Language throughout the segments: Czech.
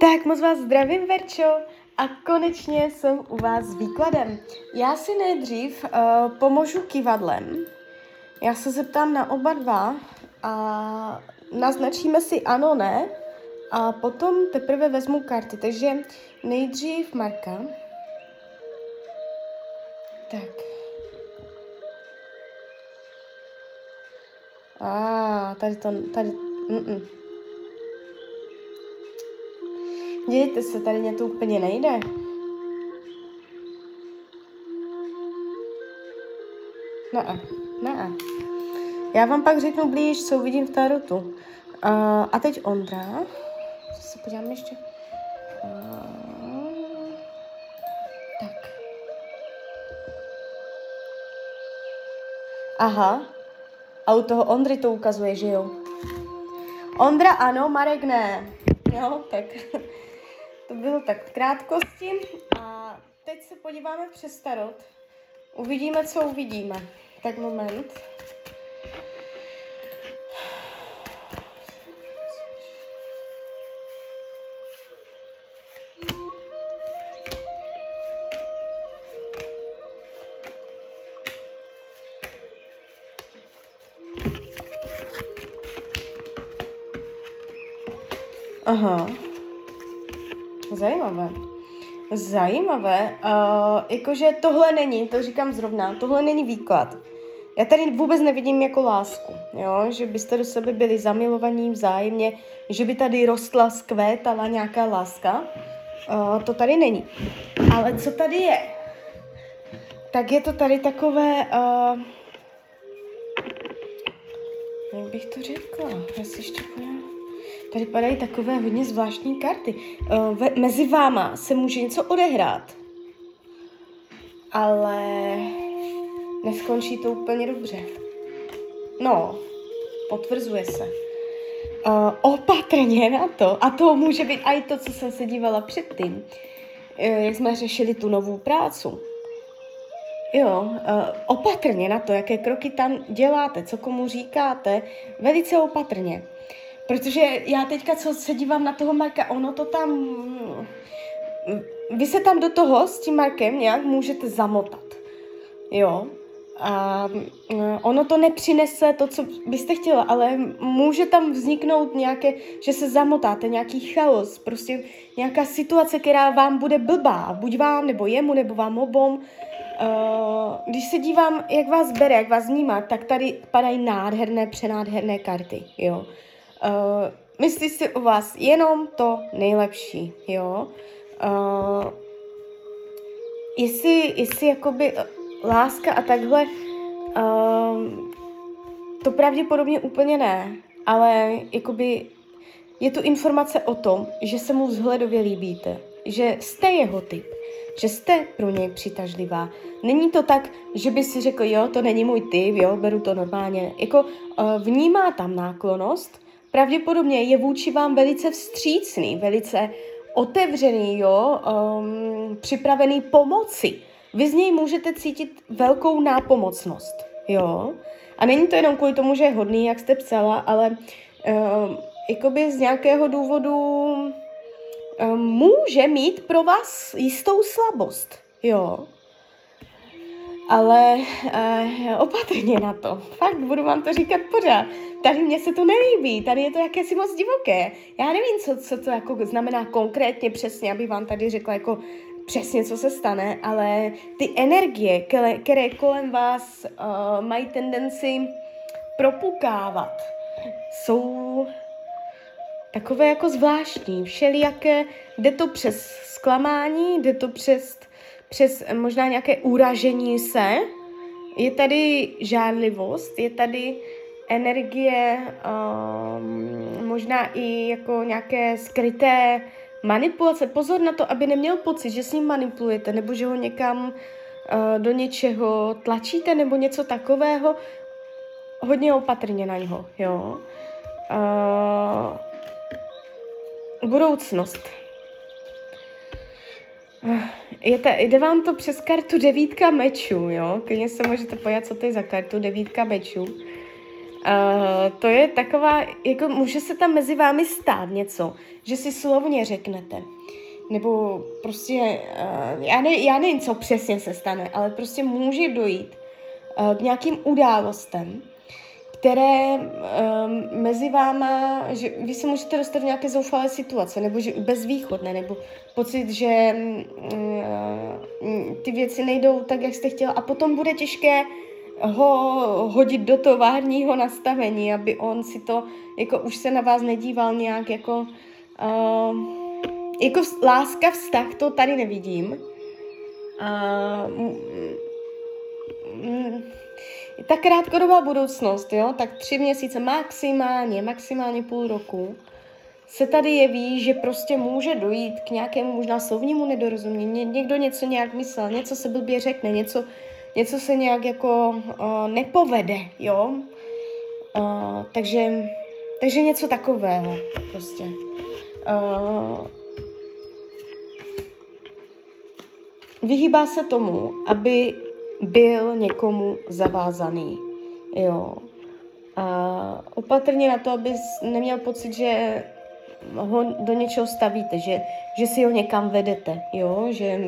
Tak moc vás zdravím, Verčo, a konečně jsem u vás s výkladem. Já si nejdřív uh, pomůžu kivadlem. Já se zeptám na oba dva a naznačíme si ano, ne a potom teprve vezmu karty. Takže nejdřív Marka. Tak. A ah, tady to, tady, mm-mm. Dějte se, tady mě to úplně nejde. Ne, ne. Já vám pak řeknu blíž, co uvidím v tarotu. Uh, a teď Ondra. Se podívám ještě. Tak. Aha. A u toho Ondry to ukazuje, že jo? Ondra ano, Marek ne. Jo, tak to bylo tak v krátkosti. A teď se podíváme přes tarot. Uvidíme, co uvidíme. Tak moment. Aha. Zajímavé. Zajímavé. Uh, jakože tohle není, to říkám zrovna, tohle není výklad. Já tady vůbec nevidím jako lásku, jo? že byste do sebe byli zamilovaní vzájemně, že by tady rostla, skvétala nějaká láska. Uh, to tady není. Ale co tady je? Tak je to tady takové... Uh, jak bych to řekla? Já si ještě pojím. Tady padají takové hodně zvláštní karty. Ve, mezi váma se může něco odehrát, ale neskončí to úplně dobře. No, potvrzuje se. Uh, opatrně na to. A to může být i to, co jsem se dívala předtím. Uh, jak jsme řešili tu novou prácu. Jo, uh, opatrně na to, jaké kroky tam děláte, co komu říkáte, velice opatrně. Protože já teďka, co se dívám na toho Marka, ono to tam... Vy se tam do toho s tím Markem nějak můžete zamotat. Jo. A ono to nepřinese to, co byste chtěla, ale může tam vzniknout nějaké, že se zamotáte, nějaký chaos, prostě nějaká situace, která vám bude blbá, buď vám, nebo jemu, nebo vám obom. Když se dívám, jak vás bere, jak vás vnímá, tak tady padají nádherné, přenádherné karty, jo. Uh, myslí si o vás jenom to nejlepší, jo. Uh, jestli, jestli jakoby láska a takhle, uh, to pravděpodobně úplně ne, ale jakoby je tu informace o tom, že se mu vzhledově líbíte, že jste jeho typ, že jste pro něj přitažlivá. Není to tak, že by si řekl, jo, to není můj typ, jo, beru to normálně. Jako uh, vnímá tam náklonost, pravděpodobně je vůči vám velice vstřícný, velice otevřený, jo, um, připravený pomoci. Vy z něj můžete cítit velkou nápomocnost, jo. A není to jenom kvůli tomu, že je hodný, jak jste psala, ale um, jakoby z nějakého důvodu um, může mít pro vás jistou slabost, jo ale uh, opatrně na to. Fakt budu vám to říkat pořád. Tady mně se to nelíbí, tady je to jakési moc divoké. Já nevím, co, co to jako znamená konkrétně přesně, aby vám tady řekla jako přesně, co se stane, ale ty energie, které, které kolem vás uh, mají tendenci propukávat, jsou takové jako zvláštní, všelijaké, jde to přes zklamání, jde to přes přes možná nějaké uražení se. Je tady žádlivost, je tady energie, um, možná i jako nějaké skryté manipulace. Pozor na to, aby neměl pocit, že s ním manipulujete, nebo že ho někam uh, do něčeho tlačíte, nebo něco takového. Hodně opatrně na něho, jo. Uh, budoucnost. Je ta, jde vám to přes kartu devítka mečů, jo? Klidně se můžete pojat, co to je za kartu devítka mečů. Uh, to je taková, jako může se tam mezi vámi stát něco, že si slovně řeknete. Nebo prostě, uh, já, ne, já nevím, co přesně se stane, ale prostě může dojít uh, k nějakým událostem, které um, mezi váma, že vy se můžete dostat v nějaké zoufalé situace, nebo že bezvýchodné, nebo pocit, že um, ty věci nejdou tak, jak jste chtěla a potom bude těžké ho hodit do továrního nastavení, aby on si to, jako už se na vás nedíval nějak jako, uh, jako láska, vztah, to tady nevidím. Mm, ta krátkodobá budoucnost, jo, tak tři měsíce maximálně, maximálně půl roku, se tady jeví, že prostě může dojít k nějakému možná slovnímu nedorozumění. Někdo něco nějak myslel, něco se blbě řekne, něco, něco se nějak jako uh, nepovede, jo. Uh, takže, takže něco takového prostě. Uh, vyhýbá se tomu, aby byl někomu zavázaný. Jo. A opatrně na to, abys neměl pocit, že ho do něčeho stavíte, že, že si ho někam vedete, jo, že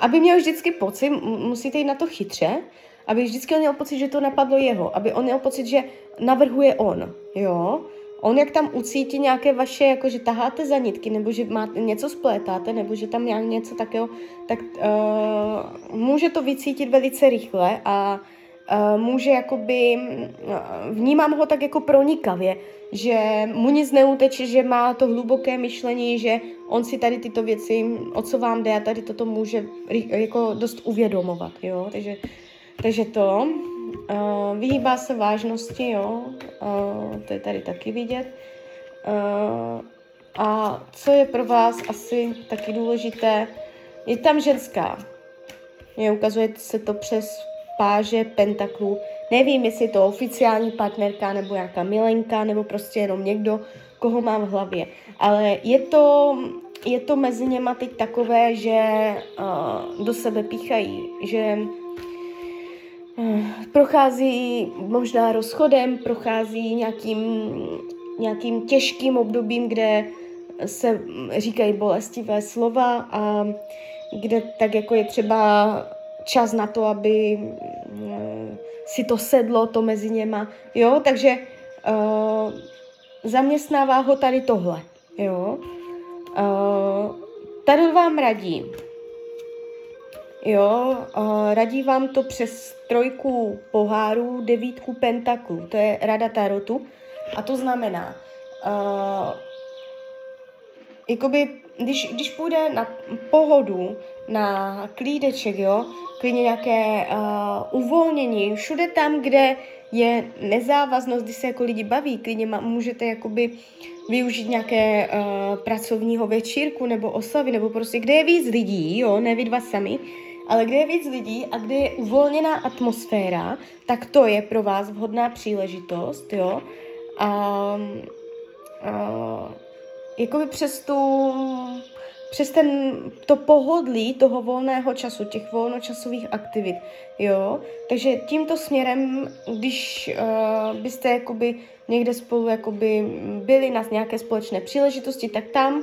aby měl vždycky pocit, musíte jít na to chytře, aby vždycky měl pocit, že to napadlo jeho, aby on měl pocit, že navrhuje on, jo, On jak tam ucítí nějaké vaše, jako že taháte za nitky, nebo že máte, něco splétáte, nebo že tam nějak něco takého, tak uh, může to vycítit velice rychle a uh, může jakoby, uh, vnímám ho tak jako pronikavě, že mu nic neuteče, že má to hluboké myšlení, že on si tady tyto věci, o co vám jde a tady toto může jako dost uvědomovat, jo, takže, takže to. Uh, vyhýbá se vážnosti, jo, uh, to je tady taky vidět. Uh, a co je pro vás asi taky důležité, je tam ženská. Je, ukazuje se to přes páže pentaklů. Nevím, jestli je to oficiální partnerka, nebo nějaká milenka, nebo prostě jenom někdo, koho mám v hlavě. Ale je to, je to mezi něma teď takové, že uh, do sebe píchají, že prochází možná rozchodem, prochází nějakým, nějakým těžkým obdobím, kde se říkají bolestivé slova a kde tak jako je třeba čas na to, aby eh, si to sedlo, to mezi něma, jo, takže uh, zaměstnává ho tady tohle, jo. Uh, tady vám radí, Jo, uh, radí vám to přes trojku pohárů, devítku pentaklů, to je rada tarotu. A to znamená, uh, jakoby, když, když půjde na pohodu, na klídeček, jo, klidně nějaké uh, uvolnění, všude tam, kde je nezávaznost, když se jako lidi baví, klidně má, můžete jakoby využít nějaké uh, pracovního večírku nebo oslavy, nebo prostě kde je víc lidí, jo, ne vy dva sami, ale kde je víc lidí a kde je uvolněná atmosféra, tak to je pro vás vhodná příležitost, jo. A, a jakoby přes tu, přes ten, to pohodlí toho volného času, těch volnočasových aktivit, jo. Takže tímto směrem, když uh, byste jakoby někde spolu jakoby byli na nějaké společné příležitosti, tak tam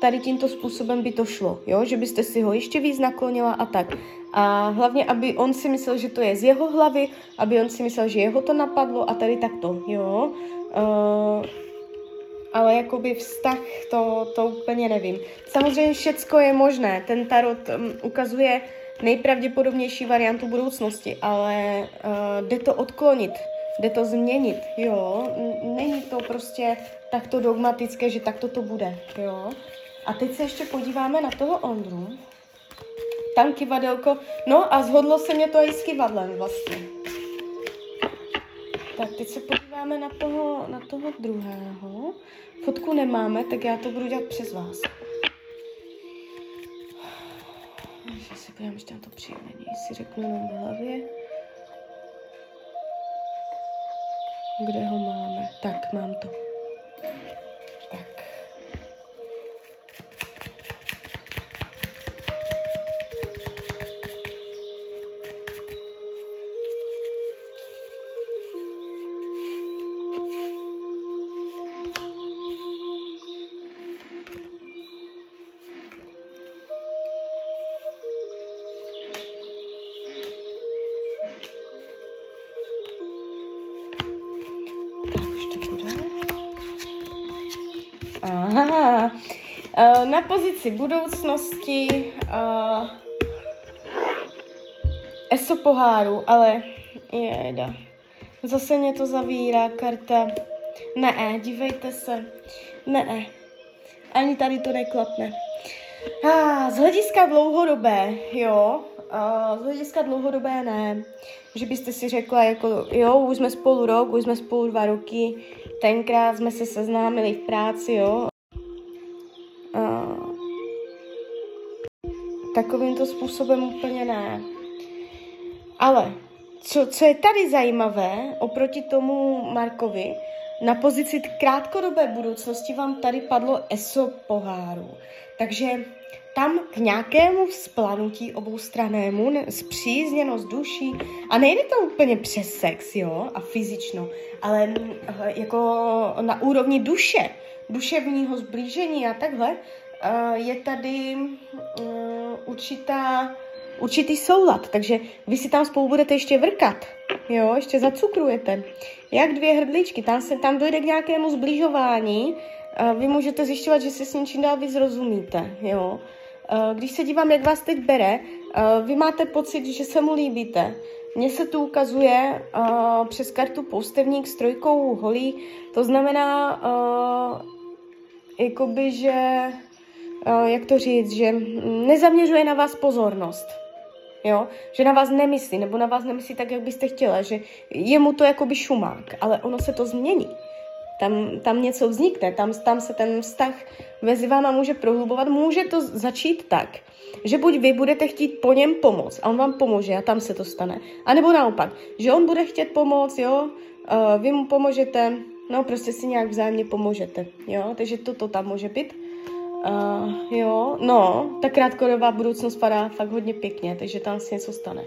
tady tímto způsobem by to šlo, jo? že byste si ho ještě víc naklonila a tak. A hlavně, aby on si myslel, že to je z jeho hlavy, aby on si myslel, že jeho to napadlo a tady takto, jo. Uh, ale jakoby vztah, to, to úplně nevím. Samozřejmě všecko je možné. Ten tarot um, ukazuje nejpravděpodobnější variantu budoucnosti, ale uh, jde to odklonit, jde to změnit, jo. Není to prostě takto dogmatické, že takto to bude, jo. A teď se ještě podíváme na toho Ondru. Tam kivadelko. No a zhodlo se mě to i s kivadlem vlastně. Tak teď se podíváme na toho, na toho druhého. Fotku nemáme, tak já to budu dělat přes vás. Já si podívám ještě na to příjmení, si řeknu jenom v hlavě. Kde ho máme? Tak, mám to. Uh, na pozici budoucnosti uh, ESO poháru, ale jeda. Zase mě to zavírá karta. Ne, dívejte se. Ne, ani tady to neklapne. Ah, z hlediska dlouhodobé, jo, uh, z hlediska dlouhodobé ne. Že byste si řekla, jako jo, už jsme spolu rok, už jsme spolu dva roky, tenkrát jsme se seznámili v práci, jo. Takovýmto způsobem úplně ne. Ale co, co je tady zajímavé oproti tomu Markovi, na pozici krátkodobé budoucnosti vám tady padlo ESO poháru. Takže tam k nějakému vzplanutí obou stranému, zpřízněnost duší, a nejde to úplně přes sex, jo, a fyzično, ale jako na úrovni duše, duševního zblížení a takhle, je tady eh, určitá, určitý soulad, takže vy si tam spolu budete ještě vrkat, jo, ještě zacukrujete, jak dvě hrdličky, tam se tam dojde k nějakému zbližování, vy můžete zjišťovat, že si s něčím dál víc rozumíte, jo. Když se dívám, jak vás teď bere, vy máte pocit, že se mu líbíte. Mně se tu ukazuje uh, přes kartu poustevník s trojkou holí, to znamená, uh, jakoby, že, jak to říct, že nezaměřuje na vás pozornost. Jo? Že na vás nemyslí, nebo na vás nemyslí tak, jak byste chtěla, že je mu to jakoby šumák, ale ono se to změní. Tam, tam něco vznikne, tam, tam se ten vztah mezi váma může prohlubovat. Může to začít tak, že buď vy budete chtít po něm pomoct a on vám pomůže a tam se to stane. A nebo naopak, že on bude chtět pomoct, jo, uh, vy mu pomůžete, no prostě si nějak vzájemně pomůžete, jo, takže toto tam může být. Uh, jo, no, ta krátkodobá budoucnost padá fakt hodně pěkně, takže tam se něco stane.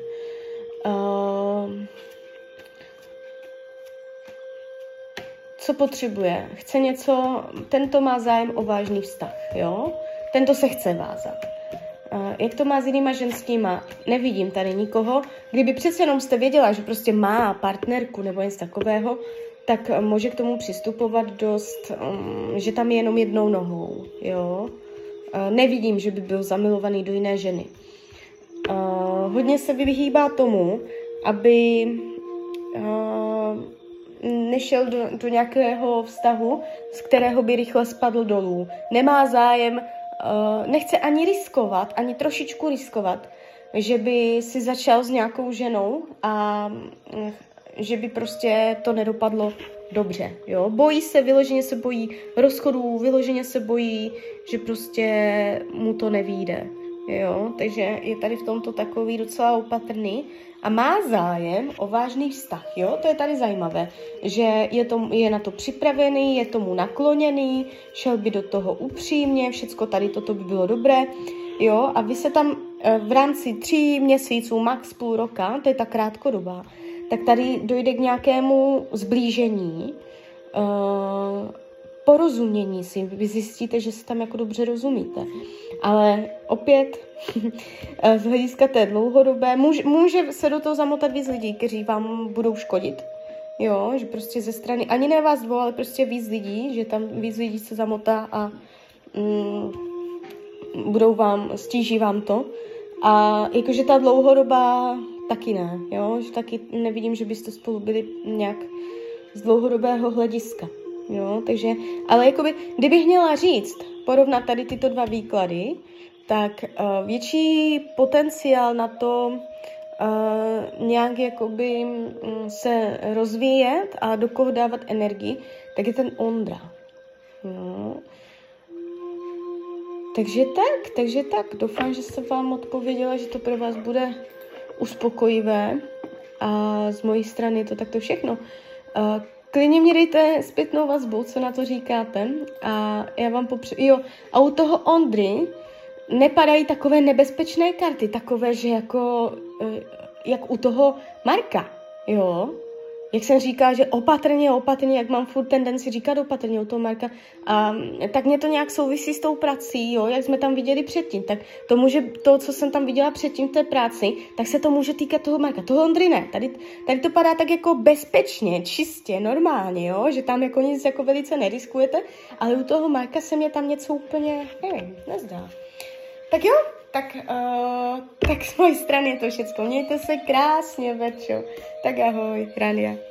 Uh, co potřebuje? Chce něco, tento má zájem o vážný vztah, jo? Tento se chce vázat. Uh, jak to má s jinýma ženskýma? Nevidím tady nikoho. Kdyby přece jenom jste věděla, že prostě má partnerku nebo něco takového, tak může k tomu přistupovat dost, um, že tam je jenom jednou nohou, jo. Uh, nevidím, že by byl zamilovaný do jiné ženy. Uh, hodně se vyhýbá tomu, aby uh, nešel do, do nějakého vztahu, z kterého by rychle spadl dolů. Nemá zájem, uh, nechce ani riskovat, ani trošičku riskovat, že by si začal s nějakou ženou a uh, že by prostě to nedopadlo dobře, jo. Bojí se, vyloženě se bojí rozchodů, vyloženě se bojí, že prostě mu to nevíde, jo. Takže je tady v tomto takový docela opatrný a má zájem o vážný vztah, jo. To je tady zajímavé, že je, to, je na to připravený, je tomu nakloněný, šel by do toho upřímně, všecko tady toto by bylo dobré, jo. A vy se tam eh, v rámci tří měsíců, max půl roka, to je ta krátkodobá, tak tady dojde k nějakému zblížení, uh, porozumění si. Vy zjistíte, že se tam jako dobře rozumíte. Ale opět, z hlediska té dlouhodobé, může, může se do toho zamotat víc lidí, kteří vám budou škodit. Jo, že prostě ze strany, ani ne vás dvou, ale prostě víc lidí, že tam víc lidí se zamotá a mm, budou vám, stíží vám to. A jakože ta dlouhodobá taky ne, jo, že taky nevidím, že byste spolu byli nějak z dlouhodobého hlediska, jo, takže, ale jakoby, kdybych měla říct, porovnat tady tyto dva výklady, tak uh, větší potenciál na to uh, nějak jakoby um, se rozvíjet a do koho dávat energii, tak je ten Ondra. No. Takže tak, takže tak. Doufám, že jsem vám odpověděla, že to pro vás bude uspokojivé a z mojí strany je to takto všechno. Klidně mi dejte zpětnou vazbu, co na to říkáte a já vám popřu... Jo, a u toho Ondry nepadají takové nebezpečné karty, takové, že jako, uh, jak u toho Marka, jo, jak jsem říkala, že opatrně, opatrně, jak mám furt tendenci říkat opatrně u toho Marka, a, tak mě to nějak souvisí s tou prací, jo, jak jsme tam viděli předtím, tak to může, to, co jsem tam viděla předtím v té práci, tak se to může týkat toho Marka, toho Ondry ne, tady, tady to padá tak jako bezpečně, čistě, normálně, jo, že tam jako nic jako velice neriskujete, ale u toho Marka se mě tam něco úplně, nevím, nezdá. Tak jo, tak, uh, tak z mojej strany je to všechno. Mějte se krásně, Verčo. Tak ahoj, Rania.